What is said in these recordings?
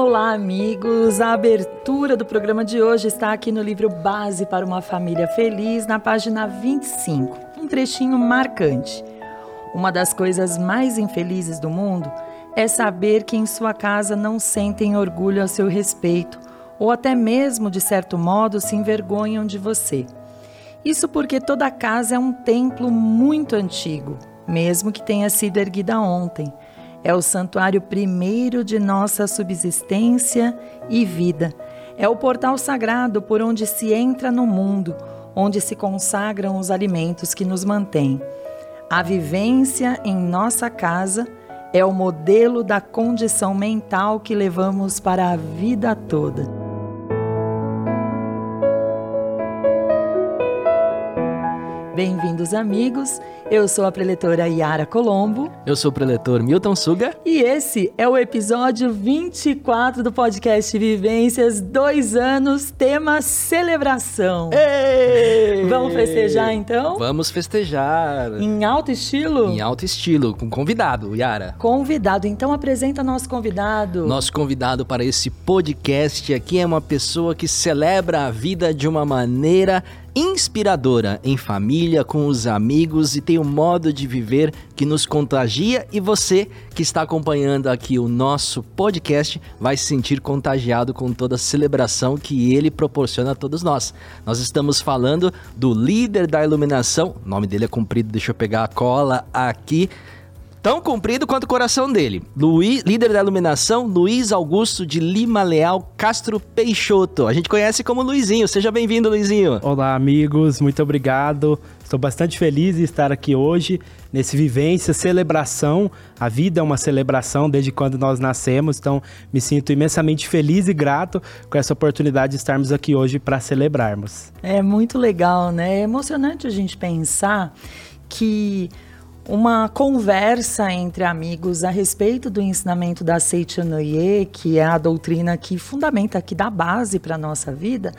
Olá, amigos! A abertura do programa de hoje está aqui no livro Base para uma Família Feliz, na página 25. Um trechinho marcante. Uma das coisas mais infelizes do mundo é saber que em sua casa não sentem orgulho a seu respeito, ou até mesmo, de certo modo, se envergonham de você. Isso porque toda casa é um templo muito antigo, mesmo que tenha sido erguida ontem. É o santuário primeiro de nossa subsistência e vida. É o portal sagrado por onde se entra no mundo, onde se consagram os alimentos que nos mantêm. A vivência em nossa casa é o modelo da condição mental que levamos para a vida toda. Bem-vindos, amigos. Eu sou a preletora Yara Colombo. Eu sou o preletor Milton Suga. E esse é o episódio 24 do podcast Vivências, dois anos, tema celebração. Ei! Vamos festejar então? Vamos festejar. Em alto estilo? Em alto estilo, com convidado, Yara. Convidado, então apresenta nosso convidado. Nosso convidado para esse podcast aqui é uma pessoa que celebra a vida de uma maneira inspiradora em família, com os amigos e tem um modo de viver que nos contagia. E você que está acompanhando aqui o nosso podcast vai se sentir contagiado com toda a celebração que ele proporciona a todos nós. Nós estamos falando do líder da iluminação, o nome dele é comprido, deixa eu pegar a cola aqui tão comprido quanto o coração dele. Luiz, líder da iluminação, Luiz Augusto de Lima Leal Castro Peixoto. A gente conhece como Luizinho. Seja bem-vindo, Luizinho. Olá, amigos. Muito obrigado. Estou bastante feliz de estar aqui hoje nesse vivência, celebração. A vida é uma celebração desde quando nós nascemos, então me sinto imensamente feliz e grato com essa oportunidade de estarmos aqui hoje para celebrarmos. É muito legal, né? É emocionante a gente pensar que uma conversa entre amigos a respeito do ensinamento da Seichanoye, que é a doutrina que fundamenta, que dá base para a nossa vida,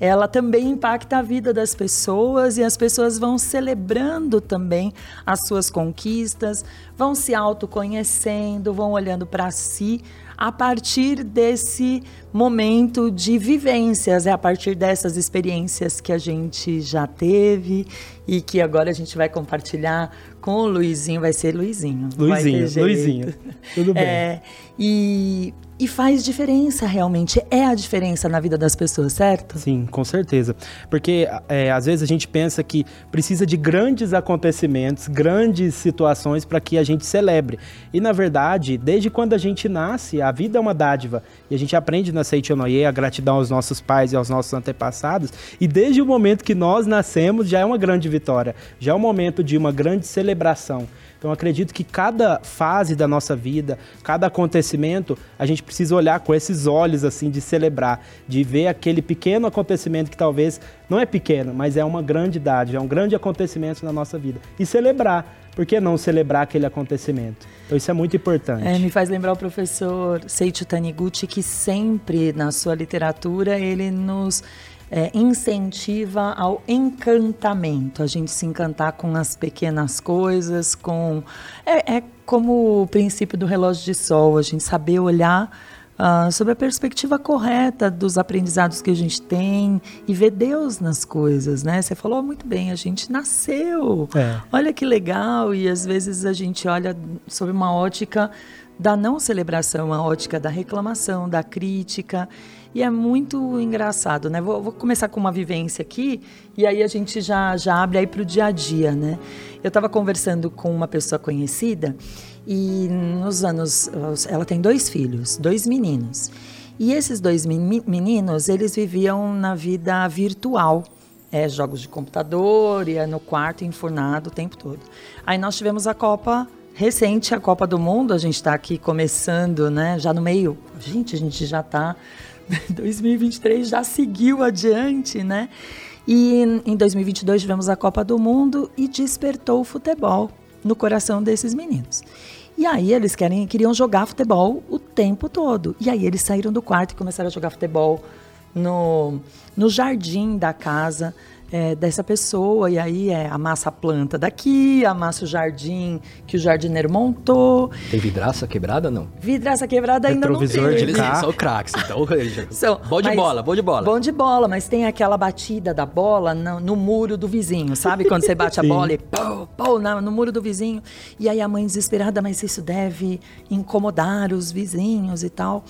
ela também impacta a vida das pessoas e as pessoas vão celebrando também as suas conquistas, vão se autoconhecendo, vão olhando para si a partir desse momento de vivências, é a partir dessas experiências que a gente já teve e que agora a gente vai compartilhar com o Luizinho, vai ser Luizinho. Luizinho, Luizinho. Tudo bem. É, e e faz diferença realmente, é a diferença na vida das pessoas, certo? Sim, com certeza. Porque é, às vezes a gente pensa que precisa de grandes acontecimentos, grandes situações para que a gente celebre. E na verdade, desde quando a gente nasce, a vida é uma dádiva. E a gente aprende na Seichonoye a gratidão aos nossos pais e aos nossos antepassados. E desde o momento que nós nascemos, já é uma grande vitória, já é um momento de uma grande celebração. Então acredito que cada fase da nossa vida, cada acontecimento, a gente precisa olhar com esses olhos assim de celebrar, de ver aquele pequeno acontecimento que talvez não é pequeno, mas é uma grande idade, é um grande acontecimento na nossa vida e celebrar. Por que não celebrar aquele acontecimento? Então isso é muito importante. É, me faz lembrar o professor Seiichi Taniguchi que sempre na sua literatura ele nos é, incentiva ao encantamento, a gente se encantar com as pequenas coisas, com é, é como o princípio do relógio de sol, a gente saber olhar uh, sobre a perspectiva correta dos aprendizados que a gente tem e ver Deus nas coisas, né? Você falou muito bem, a gente nasceu, é. olha que legal e às vezes a gente olha sob uma ótica da não celebração, a ótica da reclamação, da crítica. E é muito engraçado, né? Vou, vou, começar com uma vivência aqui e aí a gente já, já abre aí para o dia a dia, né? Eu estava conversando com uma pessoa conhecida e nos anos... Ela tem dois filhos, dois meninos. E esses dois meninos, eles viviam na vida virtual. É, jogos de computador, ia no quarto enfurnado o tempo todo. Aí nós tivemos a Copa recente, a Copa do Mundo, a gente está aqui começando, né? Já no meio. Gente, a gente já está 2023 já seguiu adiante, né? E em 2022 tivemos a Copa do Mundo e despertou o futebol no coração desses meninos. E aí eles querem, queriam jogar futebol o tempo todo. E aí eles saíram do quarto e começaram a jogar futebol no, no jardim da casa. É, dessa pessoa. E aí é amassa a planta daqui, amassa o jardim que o jardineiro montou. Tem vidraça quebrada não? Vidraça quebrada ainda não teve. Eles carro. são craques, então. São- bom de mas- bola, bom de bola. Bom de bola, mas tem aquela batida da bola no, no muro do vizinho, sabe? Quando você bate a bola e pô, pô, na- no muro do vizinho. E aí a mãe desesperada, mas isso deve incomodar os vizinhos e tal.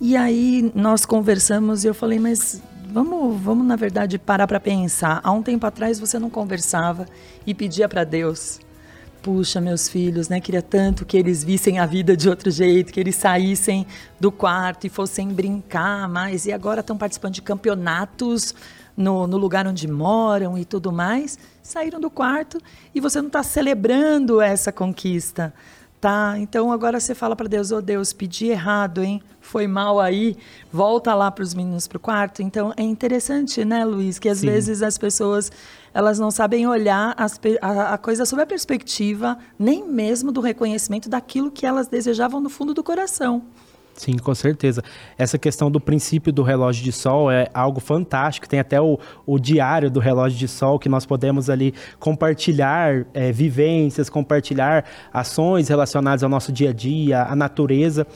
E aí nós conversamos e eu falei, mas vamos, vamos na verdade parar para pensar. Há um tempo atrás você não conversava e pedia para Deus. Puxa, meus filhos, né? Queria tanto que eles vissem a vida de outro jeito, que eles saíssem do quarto e fossem brincar mais. E agora estão participando de campeonatos no, no lugar onde moram e tudo mais. Saíram do quarto e você não está celebrando essa conquista. Tá, então agora você fala para Deus, ô Deus, pedi errado, hein? Foi mal aí, volta lá para os meninos pro quarto. Então é interessante, né, Luiz, que às Sim. vezes as pessoas elas não sabem olhar as a, a coisa sob a perspectiva nem mesmo do reconhecimento daquilo que elas desejavam no fundo do coração. Sim, com certeza. Essa questão do princípio do relógio de sol é algo fantástico. Tem até o, o diário do relógio de sol que nós podemos ali compartilhar é, vivências, compartilhar ações relacionadas ao nosso dia a dia, à natureza.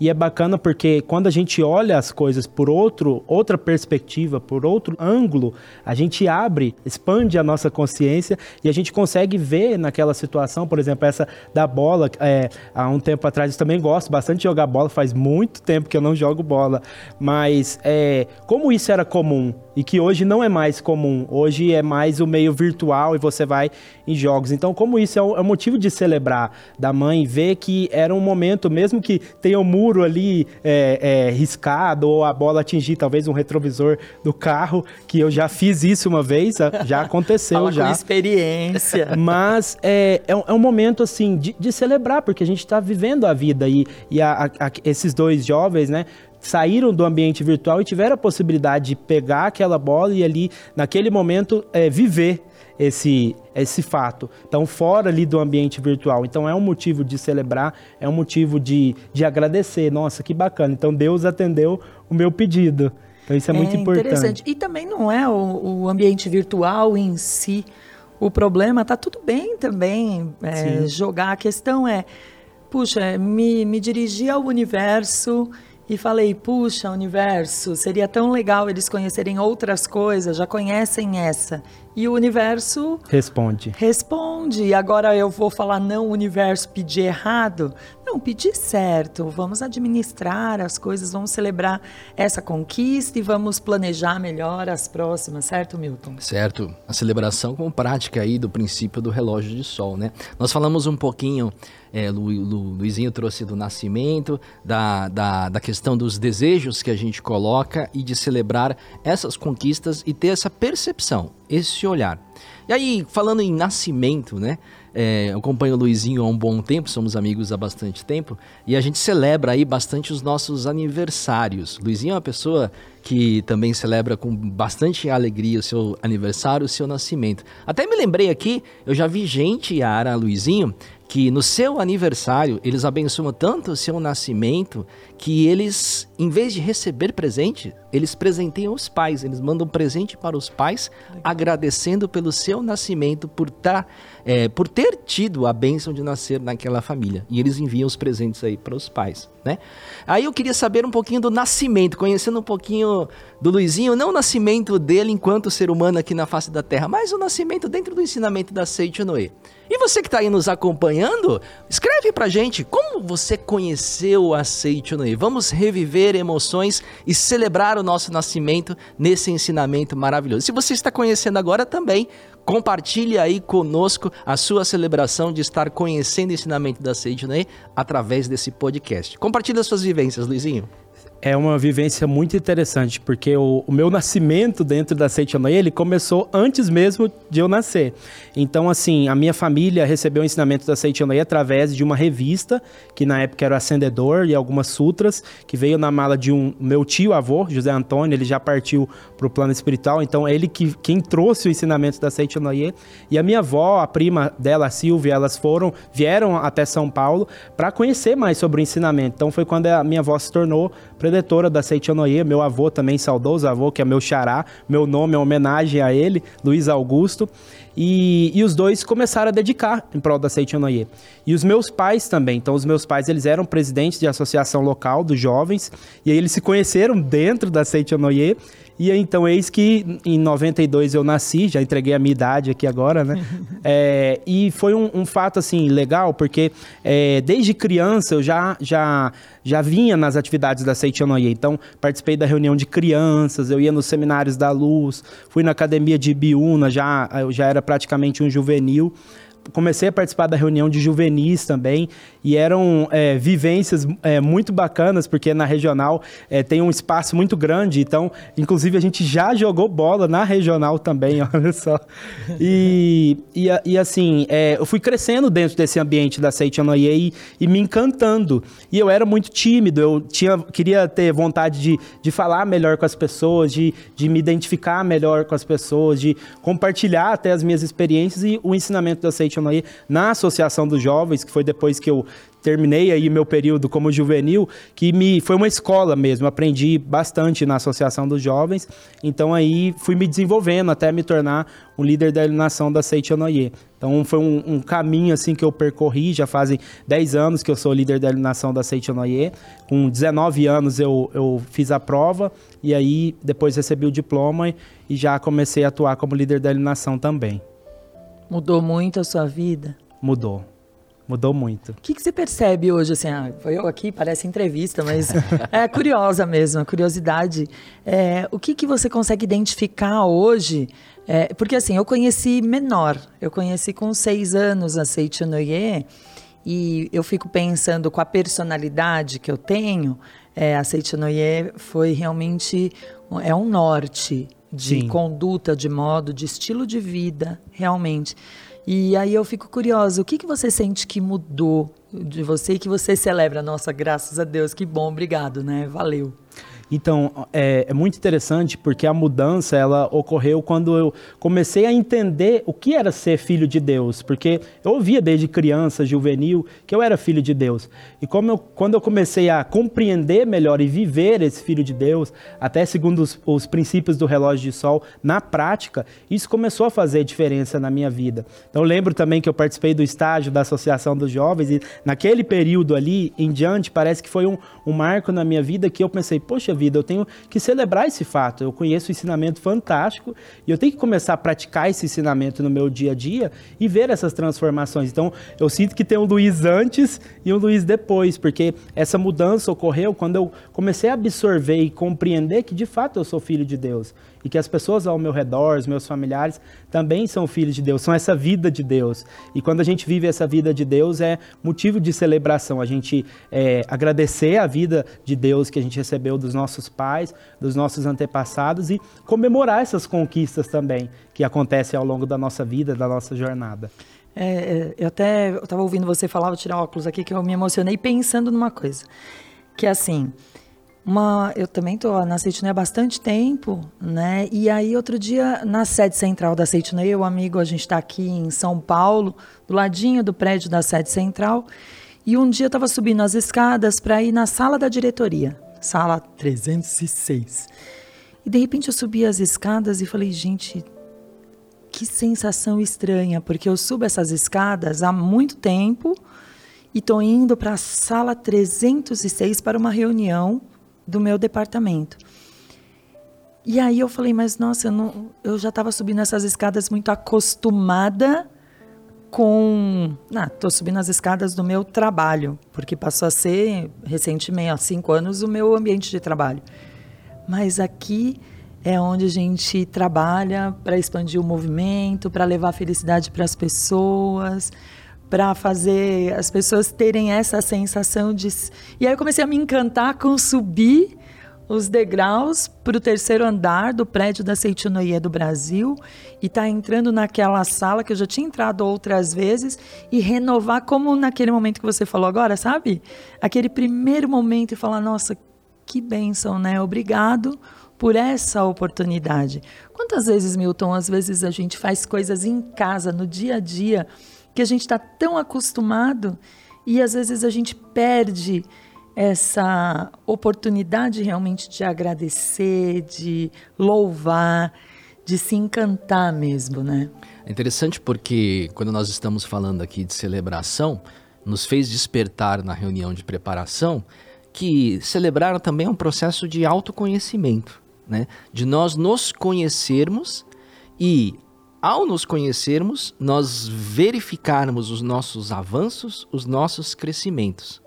E é bacana porque quando a gente olha as coisas por outro, outra perspectiva, por outro ângulo, a gente abre, expande a nossa consciência e a gente consegue ver naquela situação, por exemplo, essa da bola. é, há um tempo atrás eu também gosto bastante de jogar bola, faz muito tempo que eu não jogo bola, mas é, como isso era comum e que hoje não é mais comum, hoje é mais o meio virtual e você vai em jogos. Então, como isso é um, é motivo de celebrar da mãe, ver que era um momento, mesmo que tenha um muro ali é, é, riscado ou a bola atingir talvez um retrovisor do carro, que eu já fiz isso uma vez, já aconteceu Fala já. com experiência. Mas é, é, um- é um momento, assim, de, de celebrar, porque a gente está vivendo a vida. E, e a- a- esses dois jovens, né, saíram do ambiente virtual e tiveram a possibilidade de pegar aquela bola e ali, naquele momento, é, viver esse, esse fato. Então, fora ali do ambiente virtual. Então, é um motivo de celebrar, é um motivo de, de agradecer. Nossa, que bacana. Então, Deus atendeu o meu pedido. Então, isso é, muito importante. interessante. E também não é o, o ambiente virtual em si o problema, tá tudo bem também é, jogar. A questão é, puxa, me, me dirigi ao universo e falei, puxa, universo, seria tão legal eles conhecerem outras coisas, já conhecem essa. E o universo Responde. responde. E agora eu vou falar, não, o universo pedi errado. Não, pedi certo. Vamos administrar as coisas, vamos celebrar essa conquista e vamos planejar melhor as próximas, certo, Milton? Certo, a celebração com prática aí do princípio do relógio de sol, né? Nós falamos um pouquinho, é, Lu, Lu- Luizinho trouxe do nascimento, da, da, da questão dos desejos que a gente coloca e de celebrar essas conquistas e ter essa percepção, esse olhar. E aí, falando em nascimento, né? É, eu acompanho o Luizinho há um bom tempo, somos amigos há bastante tempo, e a gente celebra aí bastante os nossos aniversários. Luizinho é uma pessoa que também celebra com bastante alegria o seu aniversário, o seu nascimento. Até me lembrei aqui, eu já vi gente, Yara, Luizinho, que no seu aniversário eles abençoam tanto o seu nascimento que eles, em vez de receber presente, eles presenteiam os pais, eles mandam presente para os pais, agradecendo pelo seu nascimento, por, tá, é, por ter tido a bênção de nascer naquela família. E eles enviam os presentes aí para os pais, né? Aí eu queria saber um pouquinho do nascimento, conhecendo um pouquinho do Luizinho, não o nascimento dele enquanto ser humano aqui na face da Terra, mas o nascimento dentro do ensinamento da Seite Noé. E você que está aí nos acompanhando, escreve pra gente como você conheceu a Seite Vamos reviver emoções e celebrar o nosso nascimento nesse ensinamento maravilhoso. Se você está conhecendo agora também, compartilhe aí conosco a sua celebração de estar conhecendo o ensinamento da Seite Noé através desse podcast. Compartilhe as suas vivências, Luizinho. É uma vivência muito interessante, porque o, o meu nascimento dentro da Seite Noé, ele começou antes mesmo de eu nascer. Então, assim, a minha família recebeu o ensinamento da Seite Noé através de uma revista, que na época era o Acendedor, e algumas sutras, que veio na mala de um meu tio-avô, José Antônio, ele já partiu para o plano espiritual, então é ele que quem trouxe o ensinamento da Seite Noé. E a minha avó, a prima dela, a Silvia, elas foram, vieram até São Paulo para conhecer mais sobre o ensinamento. Então foi quando a minha avó se tornou preletora da Seichonoye, meu avô também, saudoso avô, que é meu xará, meu nome é homenagem a ele, Luiz Augusto. E, e os dois começaram a dedicar em prol da Seichonoye. E os meus pais também. Então, os meus pais, eles eram presidentes de associação local dos jovens, e aí eles se conheceram dentro da Seichonoye, e então, eis que em 92 eu nasci, já entreguei a minha idade aqui agora, né? é, e foi um, um, fato, assim, legal, porque é, desde criança eu já, já, já vinha nas atividades da Seichanoye. Então, participei da reunião de crianças, eu ia nos seminários da luz, fui na academia de Biúna, já, eu já era praticamente um juvenil comecei a participar da reunião de juvenis também e eram é, vivências é, muito bacanas porque na regional é, tem um espaço muito grande então inclusive a gente já jogou bola na regional também olha só. E, e, e assim é, eu fui crescendo dentro desse ambiente da Seitianoye e, e me encantando. E eu era muito tímido eu tinha queria ter vontade de, de falar melhor com as pessoas de, de me identificar melhor com as pessoas de compartilhar até as minhas experiências e o ensinamento da Seitianoye aí na Associação dos Jovens, que foi depois que eu terminei aí meu período como juvenil, que me foi uma escola mesmo, aprendi bastante na Associação dos Jovens, então aí fui me desenvolvendo até me tornar o líder da iluminação da Seichonoye. Então foi um, um, caminho assim que eu percorri, já fazem 10 anos que eu sou líder da iluminação da Seichonoye, com 19 anos eu, eu fiz a prova. E aí depois recebi o diploma e já comecei a atuar como líder da iluminação também. Mudou muito a sua vida? Mudou. Mudou muito. O que, que você percebe hoje? Assim, ah, foi eu aqui, parece entrevista, mas é curiosa mesmo, a curiosidade. É, o que, que você consegue identificar hoje? É, porque assim, eu conheci menor, eu conheci com seis anos a Seiichi Noye, e eu fico pensando com a personalidade que eu tenho, é, a Seiichi Noye foi realmente é um norte de Sim. conduta, de modo, de estilo de vida, realmente. E aí eu fico curiosa, o que, que você sente que mudou de você e que você celebra? Nossa, graças a Deus, que bom, obrigado, né? Valeu. Então, é, é, muito interessante porque a mudança ela ocorreu quando eu comecei a entender o que era ser filho de Deus. Porque eu ouvia desde criança, juvenil, que eu era filho de Deus. E como eu, quando eu comecei a compreender melhor e viver esse filho de Deus, até segundo os, os princípios do relógio de sol, na prática, isso começou a fazer diferença na minha vida. Então, lembro também que eu participei do estágio da Associação dos Jovens e naquele período ali em diante, parece que foi um, um marco na minha vida que eu pensei, poxa vida, eu tenho que celebrar esse fato. Eu conheço o ensinamento fantástico e eu tenho que começar a praticar esse ensinamento no meu dia a dia e ver essas transformações. Então, eu sinto que tem um Luiz antes e um Luiz depois, porque essa mudança ocorreu quando eu comecei a absorver e compreender que de fato eu sou filho de Deus e que as pessoas ao meu redor, os meus familiares, também são filhos de Deus, são essa vida de Deus. E quando a gente vive essa vida de Deus, é motivo de celebração. A gente é, agradecer a vida de Deus que a gente recebeu dos nossos pais, dos nossos antepassados e comemorar essas conquistas também que acontecem ao longo da nossa vida, da nossa jornada. É, é eu até estava ouvindo você falar, vou tirar óculos aqui, que eu me emocionei pensando numa coisa. Que é assim, uma, eu também estou na Seitunei há bastante tempo, né? E aí, outro dia, na sede central da Seitunei, o amigo, a gente está aqui em São Paulo, do ladinho do prédio da sede central. E um dia eu estava subindo as escadas para ir na sala da diretoria, sala 306. E de repente eu subi as escadas e falei, gente, que sensação estranha, porque eu subo essas escadas há muito tempo e estou indo para a sala 306 para uma reunião do meu departamento. E aí eu falei, mas nossa, eu, não, eu já estava subindo essas escadas muito acostumada com. Ah, tô subindo as escadas do meu trabalho, porque passou a ser, recentemente, há cinco anos, o meu ambiente de trabalho. Mas aqui é onde a gente trabalha para expandir o movimento, para levar felicidade para as pessoas, para fazer as pessoas terem essa sensação de. E aí eu comecei a me encantar com subir os degraus para o terceiro andar do prédio da Seitinoye do Brasil e tá entrando naquela sala que eu já tinha entrado outras vezes e renovar como naquele momento que você falou agora, sabe? Aquele primeiro momento e falar, nossa, que bênção, né? Obrigado por essa oportunidade. Quantas vezes, Milton, às vezes a gente faz coisas em casa, no dia a dia, que a gente está tão acostumado e às vezes a gente perde essa oportunidade realmente de agradecer, de louvar, de se encantar mesmo, né? É interessante porque quando nós estamos falando aqui de celebração, nos fez despertar na reunião de preparação que celebrar também é um processo de autoconhecimento, né? De nós nos conhecermos e ao nos conhecermos, nós verificarmos os nossos avanços, os nossos crescimentos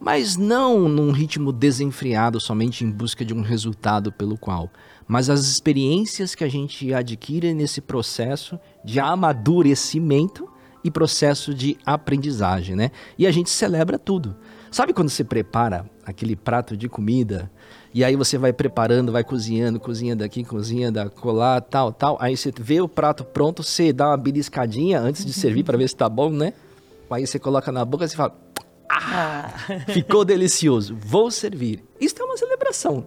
mas não num ritmo desenfreado somente em busca de um resultado pelo qual, mas as experiências que a gente adquire nesse processo de amadurecimento e processo de aprendizagem, né? E a gente celebra tudo. Sabe quando você prepara aquele prato de comida e aí você vai preparando, vai cozinhando, cozinha daqui, cozinha da colar, tal, tal. Aí você vê o prato pronto, você dá uma beliscadinha antes de servir para ver se tá bom, né? Aí você coloca na boca e fala: ah, ficou delicioso, vou servir. Isso é uma celebração,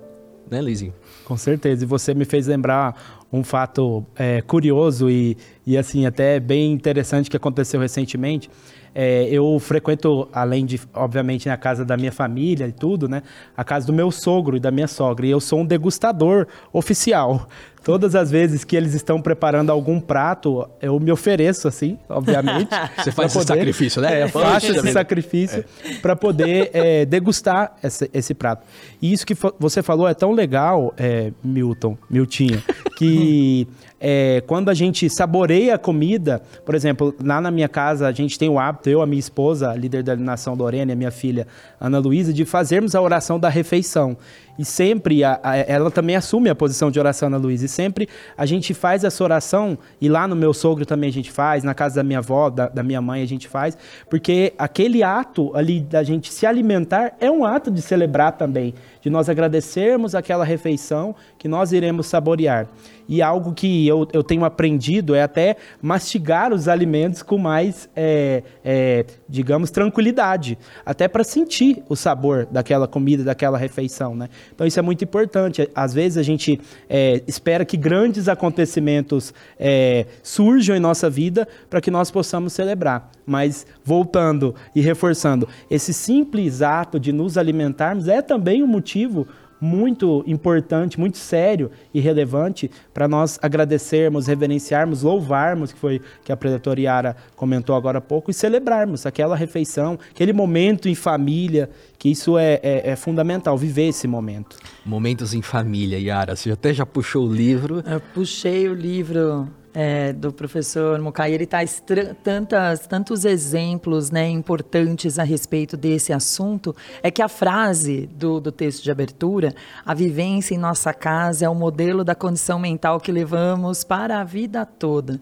né, Lizinho? Com certeza. E você me fez lembrar um fato é, curioso e, e, assim, até bem interessante que aconteceu recentemente. É, eu frequento, além de, obviamente, na casa da minha família e tudo, né? A casa do meu sogro e da minha sogra. E eu sou um degustador oficial. Todas as vezes que eles estão preparando algum prato, eu me ofereço, assim, obviamente. Você faz esse sacrifício, né? É, eu faço esse sacrifício é. para poder é, degustar esse, esse, prato. E isso que você falou é tão legal, é, Milton, Miltinha, que é, quando a gente saboreia a comida, por exemplo, lá na minha casa a gente tem o hábito, eu, a minha esposa, a líder da nação Lorena e a minha filha Ana Luísa, de fazermos a oração da refeição. E sempre, a, a, ela também assume a posição de oração, Ana Luísa, e sempre a gente faz essa oração, e lá no meu sogro também a gente faz, na casa da minha avó, da, da minha mãe a gente faz, porque aquele ato ali da gente se alimentar é um ato de celebrar também, de nós agradecermos aquela refeição que nós iremos saborear. E algo que eu, eu tenho aprendido é até mastigar os alimentos com mais, é, é, digamos, tranquilidade. Até para sentir o sabor daquela comida, daquela refeição, né? Então isso é muito importante. Às vezes a gente é, espera que grandes acontecimentos é, surjam em nossa vida para que nós possamos celebrar. Mas voltando e reforçando, esse simples ato de nos alimentarmos é também um motivo muito importante, muito sério e relevante para nós agradecermos, reverenciarmos, louvarmos, que foi que a preletora Yara comentou agora há pouco, e celebrarmos aquela refeição, aquele momento em família, que isso é, é, é fundamental, viver esse momento. Momentos em família, Yara, você até já puxou o livro. Eu puxei o livro é, do professor Mukai, ele traz tantas, tantos exemplos né, importantes a respeito desse assunto, é que a frase do, do texto de abertura, a vivência em nossa casa é o modelo da condição mental que levamos para a vida toda.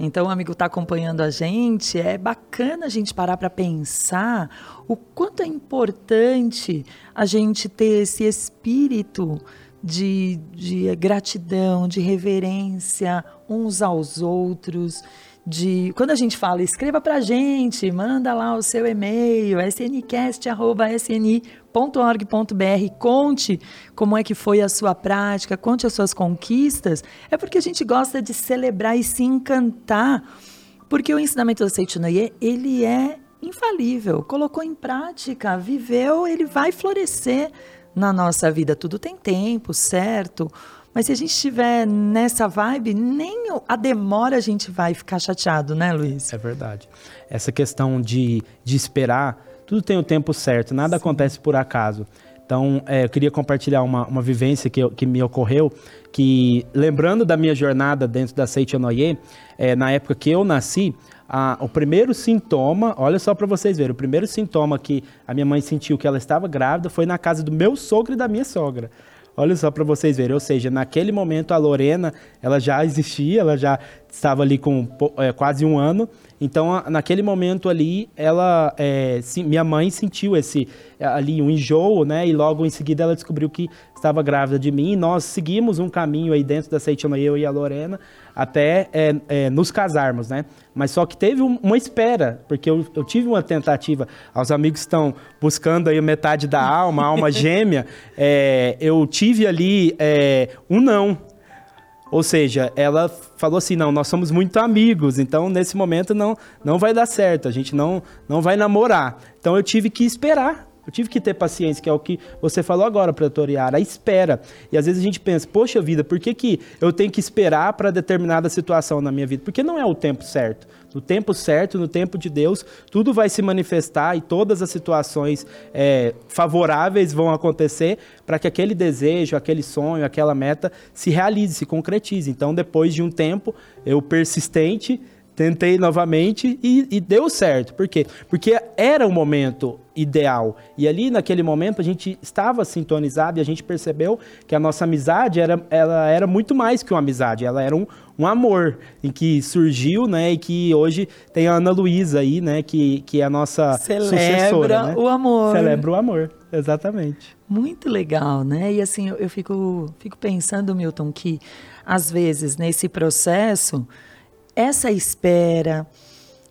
Então, o amigo está acompanhando a gente, é bacana a gente parar para pensar o quanto é importante a gente ter esse espírito de, de gratidão, de reverência uns aos outros, de quando a gente fala, escreva para gente, manda lá o seu e-mail, sncast@sni.org.br, conte como é que foi a sua prática, conte as suas conquistas, é porque a gente gosta de celebrar e se encantar, porque o ensinamento do Seichunoye, ele é infalível, colocou em prática, viveu, ele vai florescer na nossa vida. Tudo tem tempo, certo? Mas se a gente estiver nessa vibe, nem a demora a gente vai ficar chateado, né, Luiz? É verdade. Essa questão de, de esperar, tudo tem o tempo certo, nada Sim. acontece por acaso. Então, é, eu queria compartilhar uma, uma vivência que, que me ocorreu, que lembrando da minha jornada dentro da Seitonoye, é, na época que eu nasci, a, o primeiro sintoma, olha só para vocês verem, o primeiro sintoma que a minha mãe sentiu que ela estava grávida foi na casa do meu sogro e da minha sogra. Olha só para vocês verem, ou seja, naquele momento a Lorena, ela já existia, ela já estava ali com é, quase um ano, então naquele momento ali, ela, é, sim, minha mãe sentiu esse ali um enjoo, né, e logo em seguida ela descobriu que estava grávida de mim, e nós seguimos um caminho aí dentro da Seitima, eu e a Lorena, até é, é, nos casarmos, né? Mas só que teve uma espera, porque eu, eu tive uma tentativa. Os amigos estão buscando aí metade da alma, a alma gêmea. É, eu tive ali é, um não. Ou seja, ela falou assim: não, nós somos muito amigos, então nesse momento não, não vai dar certo, a gente não, não vai namorar. Então eu tive que esperar Eu tive que ter paciência, que é o que você falou agora, pretoriar, a espera. E às vezes a gente pensa, poxa vida, por que, que eu tenho que esperar para determinada situação na minha vida? Porque não é o tempo certo. No tempo certo, no tempo de Deus, tudo vai se manifestar e todas as situações é, favoráveis vão acontecer para que aquele desejo, aquele sonho, aquela meta se realize, se concretize. Então, depois de um tempo, eu persistente, tentei novamente e, e, deu certo. Por quê? Porque era o momento ideal. E ali, naquele momento, a gente estava sintonizado e a gente percebeu que a nossa amizade era, ela era muito mais que uma amizade. Ela era um, um amor em que surgiu, né? E que hoje tem a Ana Luísa aí, né? Que, que é a nossa Celebra sucessora. Né? o amor. Celebra o amor, exatamente. Muito legal, né? E assim, eu, eu fico, fico pensando, Milton, que às vezes nesse processo essa espera,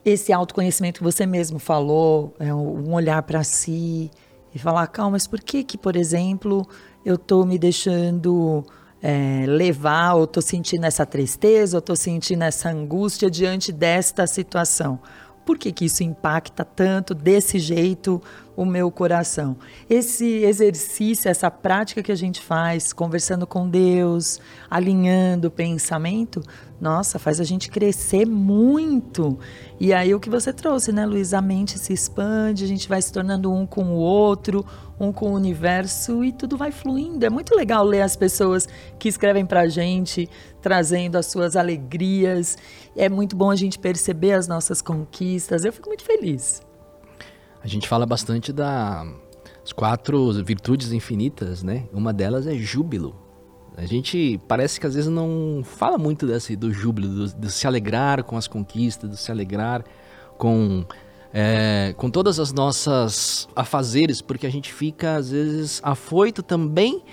esse autoconhecimento que você mesmo falou, é um olhar para si e falar, calma, mas por que que, por exemplo, eu estou me deixando é, levar, ou estou sentindo essa tristeza, ou estou sentindo essa angústia diante desta situação? Por que, que isso impacta tanto desse jeito o meu coração? Esse exercício, essa prática que a gente faz, conversando com Deus, alinhando o pensamento, nossa, faz a gente crescer muito. E aí o que você trouxe, né, Luiz? A mente se expande, a gente vai se tornando um com o outro, um com o universo e tudo vai fluindo. É muito legal ler as pessoas que escrevem pra gente, trazendo as suas alegrias. É muito bom a gente perceber as nossas conquistas. Eu fico muito feliz. A gente fala bastante das quatro virtudes infinitas, né? Uma delas é júbilo. A gente parece que às vezes não fala muito desse, do júbilo, do, do se alegrar com as conquistas, do se alegrar com, é, com todas as nossas afazeres, porque a gente fica às vezes afoito também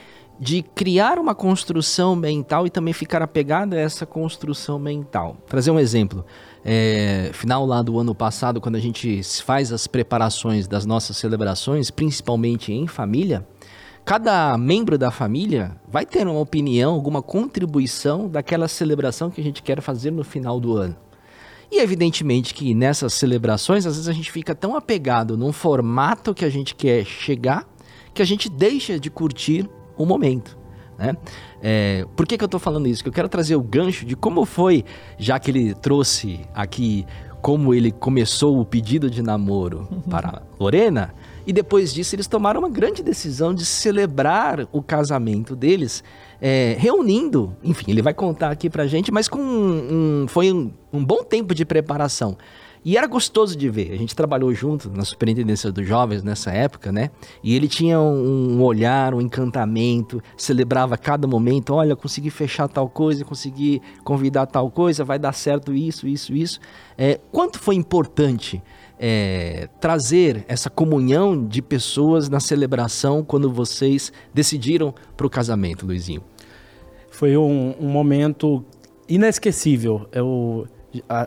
de criar uma construção mental e também ficar apegado a essa construção mental. Trazer um exemplo. É, final lá do ano passado, quando a gente faz as preparações das nossas celebrações, principalmente em família, cada membro da família vai ter uma opinião, alguma contribuição daquela celebração que a gente quer fazer no final do ano. E evidentemente que nessas celebrações, às vezes a gente fica tão apegado num formato que a gente quer chegar, que a gente deixa de curtir o momento. Né? É, por que, que eu estou falando isso? Que eu quero trazer o gancho de como foi, já que ele trouxe aqui como ele começou o pedido de namoro uhum. para Lorena, e depois disso, eles tomaram uma grande decisão de celebrar o casamento deles, é, reunindo. Enfim, ele vai contar aqui pra gente, mas com um, um foi um, um, bom tempo de preparação. E era gostoso de ver. A gente trabalhou junto na superintendência dos jovens nessa época, né? E ele tinha um, olhar, um encantamento, celebrava cada momento. Olha, consegui fechar tal coisa, consegui convidar tal coisa, vai dar certo isso, isso, isso. É, quanto foi importante é, trazer essa comunhão de pessoas na celebração quando vocês decidiram para o casamento, Luizinho? Foi um, um momento inesquecível. Eu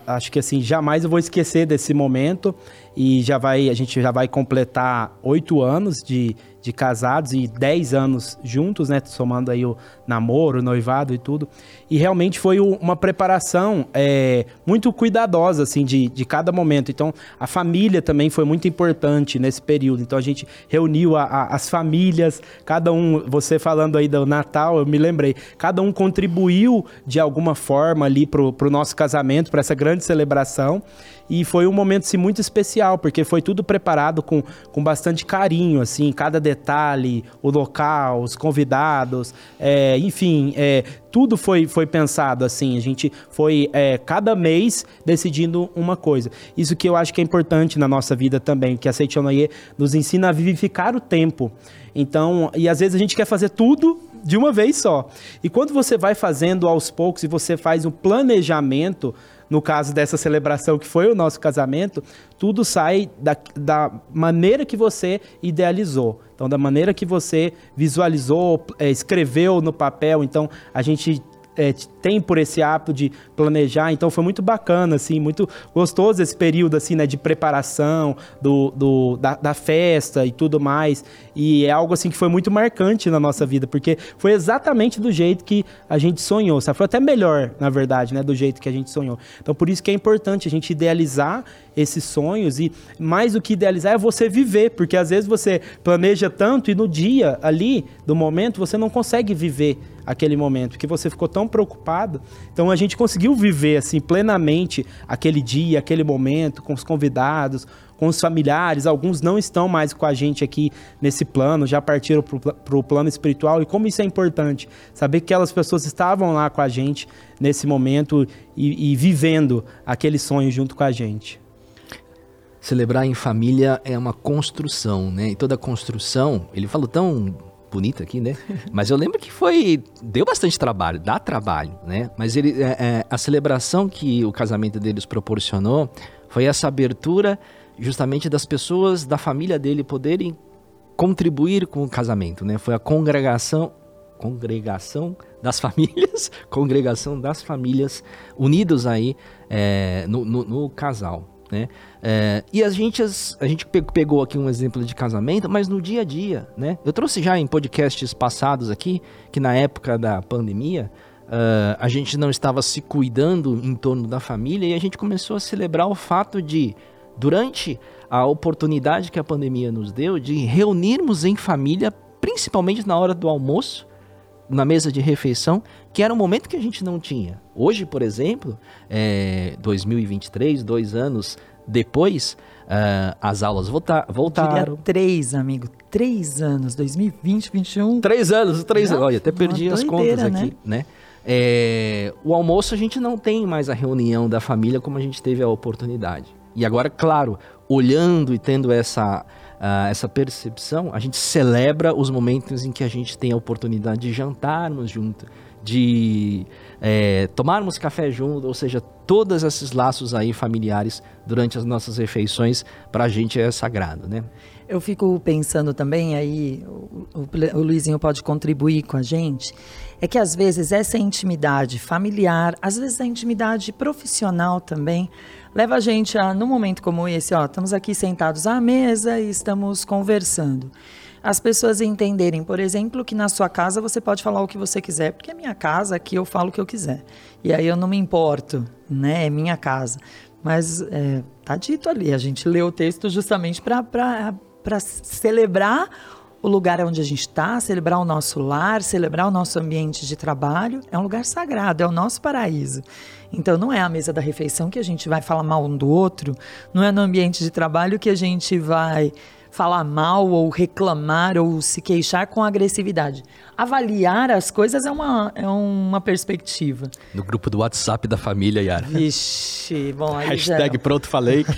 acho que assim jamais eu vou esquecer desse momento e já vai a gente já vai completar oito anos de, de casados e 10 anos juntos, né? Somando aí o namoro, o noivado e tudo. E realmente foi uma preparação é, muito cuidadosa, assim, de, de cada momento. Então, a família também foi muito importante nesse período. Então, a gente reuniu a, a, as famílias, cada um, você falando aí do Natal, eu me lembrei, cada um contribuiu de alguma forma ali pro, pro nosso casamento, para essa grande celebração. E foi um momento assim, muito especial, porque foi tudo preparado com, com bastante carinho, assim, cada detalhe, o local, os convidados, é, enfim, é, tudo foi, foi pensado assim. A gente foi é, cada mês decidindo uma coisa. Isso que eu acho que é importante na nossa vida também, que a Seichonoye nos ensina a vivificar o tempo. Então, e às vezes a gente quer fazer tudo de uma vez só. E quando você vai fazendo aos poucos e você faz um planejamento, no caso dessa celebração que foi o nosso casamento, tudo sai da, da maneira que você idealizou. Então, da maneira que você visualizou, é, escreveu no papel. Então, a gente é, tem por esse hábito de planejar, então foi muito bacana, assim, muito gostoso esse período, assim, né, de preparação do, do da, da, festa e tudo mais, e é algo, assim, que foi muito marcante na nossa vida, porque foi exatamente do jeito que a gente sonhou, sabe? Foi até melhor, na verdade, né, do jeito que a gente sonhou. Então, por isso que é importante a gente idealizar esses sonhos e mais do que idealizar é você viver, porque às vezes você planeja tanto e no dia ali do momento você não consegue viver aquele momento, que você ficou tão preocupado. Então a gente conseguiu viver assim plenamente aquele dia, aquele momento com os convidados, com os familiares. Alguns não estão mais com a gente aqui nesse plano, já partiram para o plano espiritual. E como isso é importante, saber que aquelas pessoas estavam lá com a gente nesse momento e, e vivendo aquele sonho junto com a gente. Celebrar em família é uma construção, né? E toda construção, ele falou tão bonita aqui, né? Mas eu lembro que foi. Deu bastante trabalho, dá trabalho, né? Mas ele, é, é, a celebração que o casamento deles proporcionou foi essa abertura justamente das pessoas da família dele poderem contribuir com o casamento, né? Foi a congregação congregação das famílias, congregação das famílias unidos aí é, no, no, no casal, né? É, e a gente, a gente pegou aqui um exemplo de casamento, mas no dia a dia, né? Eu trouxe já em podcasts passados aqui, que na época da pandemia, uh, a gente não estava se cuidando em torno da família e a gente começou a celebrar o fato de, durante a oportunidade que a pandemia nos deu, de reunirmos em família, principalmente na hora do almoço, na mesa de refeição, que era um momento que a gente não tinha. Hoje, por exemplo, é, 2023, dois anos depois, uh, as aulas volta voltaram. Diria três, amigo. Três anos, 2020, 2021. Três anos, três anos. Olha, até perdi as contas aqui, né? né? É, o almoço a gente não tem mais a reunião da família como a gente teve a oportunidade. E agora, claro, olhando e tendo essa, uh, essa percepção, a gente celebra os momentos em que a gente tem a oportunidade de jantarmos junto, de é, tomarmos café junto, ou seja, todos esses laços aí familiares durante as nossas refeições, para a gente é sagrado, né? Eu fico pensando também, aí o, o, o Luizinho pode contribuir com a gente, é que às vezes essa intimidade familiar, às vezes a intimidade profissional também, leva a gente a, num momento como esse, ó, estamos aqui sentados à mesa e estamos conversando as pessoas entenderem, por exemplo, que na sua casa você pode falar o que você quiser, porque é minha casa, aqui eu falo o que eu quiser. E aí eu não me importo, né? É minha casa. Mas é, tá dito ali, a gente lê o texto justamente para celebrar o lugar onde a gente está, celebrar o nosso lar, celebrar o nosso ambiente de trabalho. É um lugar sagrado, é o nosso paraíso. Então não é a mesa da refeição que a gente vai falar mal um do outro, não é no ambiente de trabalho que a gente vai falar mal ou reclamar ou se queixar com agressividade. Avaliar as coisas é uma, é uma perspectiva. No grupo do WhatsApp da família, Yara. Vixe, bom, aí Hashtag já... pronto, falei.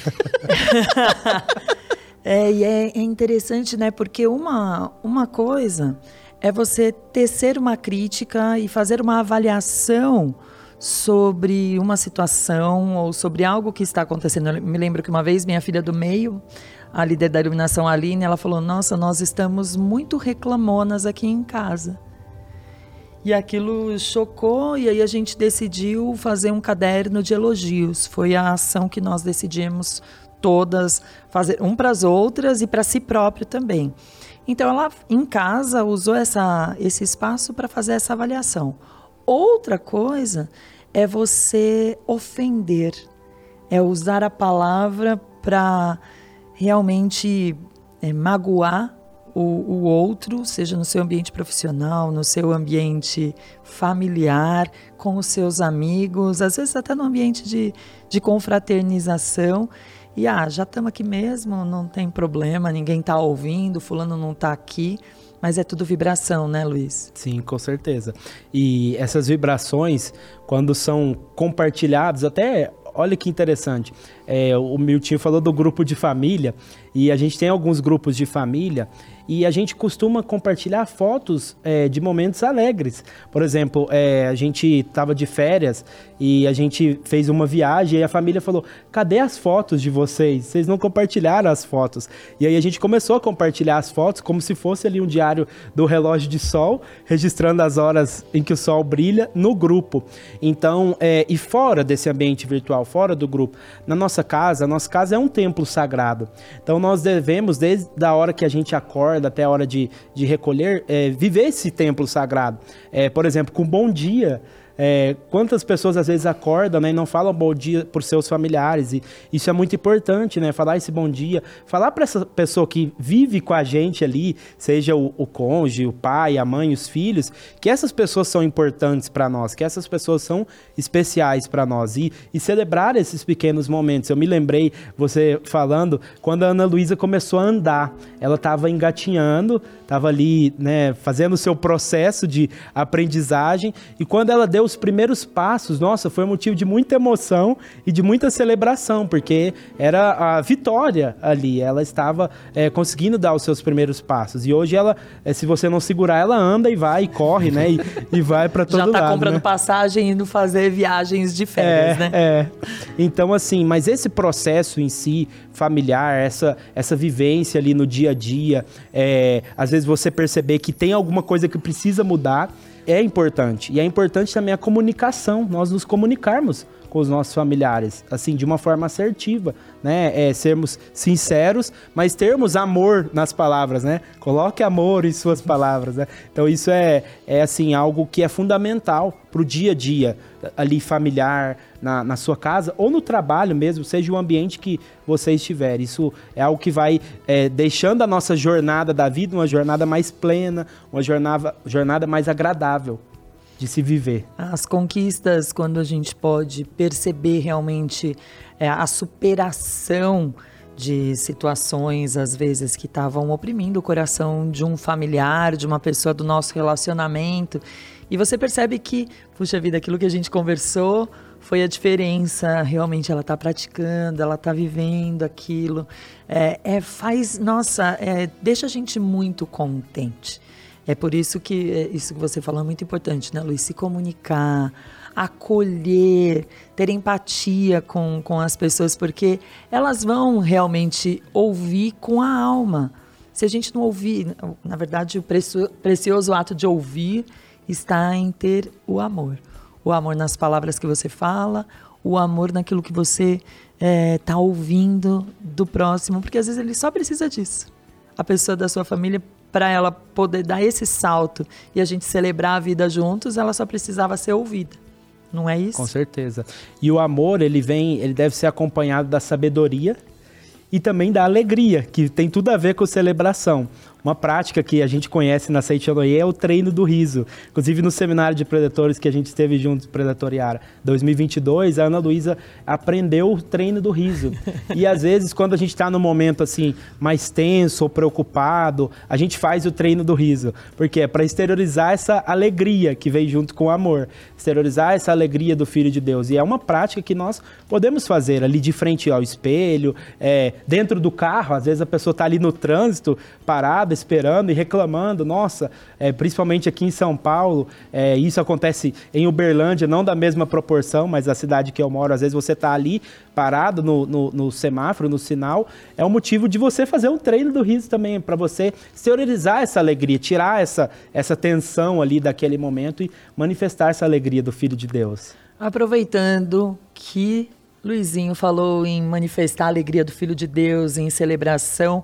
é, e é, é interessante, né? Porque uma, uma coisa é você tecer uma crítica e fazer uma avaliação sobre uma situação ou sobre algo que está acontecendo. Eu me lembro que uma vez minha filha do meio, a líder da iluminação Aline, ela falou: Nossa, nós estamos muito reclamonas aqui em casa. E aquilo chocou, e aí a gente decidiu fazer um caderno de elogios. Foi a ação que nós decidimos todas fazer, um para as outras e para si próprio também. Então ela em casa usou essa, esse espaço para fazer essa avaliação. Outra coisa é você ofender, é usar a palavra para realmente é, magoar o, o, outro, seja no seu ambiente profissional, no seu ambiente familiar, com os seus amigos, às vezes até no ambiente de, de confraternização. E ah, já estamos aqui mesmo, não tem problema, ninguém está ouvindo, fulano não está aqui. Mas é tudo vibração, né, Luiz? Sim, com certeza. E essas vibrações, quando são compartilhadas, até olha que interessante. É, o Miltinho falou do grupo de família, e a gente tem alguns grupos de família e a gente costuma compartilhar fotos é, de momentos alegres. Por exemplo, é, a gente estava de férias e a gente fez uma viagem e a família falou: cadê as fotos de vocês? Vocês não compartilharam as fotos. E aí a gente começou a compartilhar as fotos como se fosse ali um diário do relógio de sol, registrando as horas em que o sol brilha no grupo. Então, é, e fora desse ambiente virtual, fora do grupo, na nossa casa, a nossa casa é um templo sagrado. Então nós devemos, desde a hora que a gente acorda, até a hora de, de recolher, é, viver esse templo sagrado. É, por exemplo, com bom dia, é, quantas pessoas às vezes acordam né, e não falam bom dia por seus familiares? E isso é muito importante, né? Falar esse bom dia, falar para essa pessoa que vive com a gente ali, seja o, o cônjuge, o pai, a mãe, os filhos, que essas pessoas são importantes para nós, que essas pessoas são especiais para nós e, e celebrar esses pequenos momentos. Eu me lembrei, você falando, quando a Ana Luísa começou a andar, ela estava engatinhando, estava ali, né, fazendo o seu processo de aprendizagem e quando ela deu os primeiros passos, nossa, foi um motivo de muita emoção e de muita celebração, porque era a vitória ali. Ela estava é, conseguindo dar os seus primeiros passos. E hoje ela, é, se você não segurar, ela anda e vai, e corre, né? E, e vai para todo. Já tá lado, comprando né? passagem e indo fazer viagens de férias, é, né? É. Então, assim, mas esse processo em si, familiar, essa, essa vivência ali no dia a dia, é, às vezes você perceber que tem alguma coisa que precisa mudar é importante. E é importante também a comunicação, nós nos comunicarmos com os nossos familiares, assim, de uma forma assertiva, né? É, sermos sinceros, mas termos amor nas palavras, né? Coloque amor em suas palavras, né? Então isso é, é assim, algo que é fundamental para o dia a dia, ali familiar, na, na sua casa ou no trabalho mesmo, seja o ambiente que você estiver. Isso é algo que vai é, deixando a nossa jornada da vida uma jornada mais plena, uma jornada, jornada mais agradável de se viver. As conquistas, quando a gente pode perceber realmente é, a superação de situações, às vezes, que estavam oprimindo o coração de um familiar, de uma pessoa do nosso relacionamento. E você percebe que, puxa vida, aquilo que a gente conversou foi a diferença. Realmente ela está praticando, ela está vivendo aquilo. É, é, faz, nossa, é, deixa a gente muito contente. É por isso que é, isso que você falou é muito importante, né, Luiz? Se comunicar, acolher, ter empatia com, com as pessoas, porque elas vão realmente ouvir com a alma. Se a gente não ouvir, na verdade, o precioso ato de ouvir está em ter o amor. O amor nas palavras que você fala, o amor naquilo que você está é, tá ouvindo do próximo, porque às vezes ele só precisa disso. A pessoa da sua família para ela poder dar esse salto e a gente celebrar a vida juntos, ela só precisava ser ouvida. Não é isso? Com certeza. E o amor, ele vem, ele deve ser acompanhado da sabedoria e também da alegria, que tem tudo a ver com celebração. Uma prática que a gente conhece na Seitianoye é o treino do riso. Inclusive no seminário de predadores que a gente esteve juntos, Predatoriara 2022, a Ana Luísa aprendeu o treino do riso. E às vezes, quando a gente está num momento assim mais tenso ou preocupado, a gente faz o treino do riso. Porque é para exteriorizar essa alegria que vem junto com o amor. Exteriorizar essa alegria do Filho de Deus. E é uma prática que nós podemos fazer ali de frente ao espelho, é, dentro do carro. Às vezes a pessoa está ali no trânsito, parada esperando e reclamando. Nossa, é, principalmente aqui em São Paulo, é, isso acontece em Uberlândia, não da mesma proporção, mas a cidade que eu moro, às vezes você está ali parado no, no, no, semáforo, no sinal, é um motivo de você fazer um treino do riso também, para você exteriorizar essa alegria, tirar essa, essa tensão ali daquele momento e manifestar essa alegria do Filho de Deus. Aproveitando que Luizinho falou em manifestar a alegria do Filho de Deus, em celebração.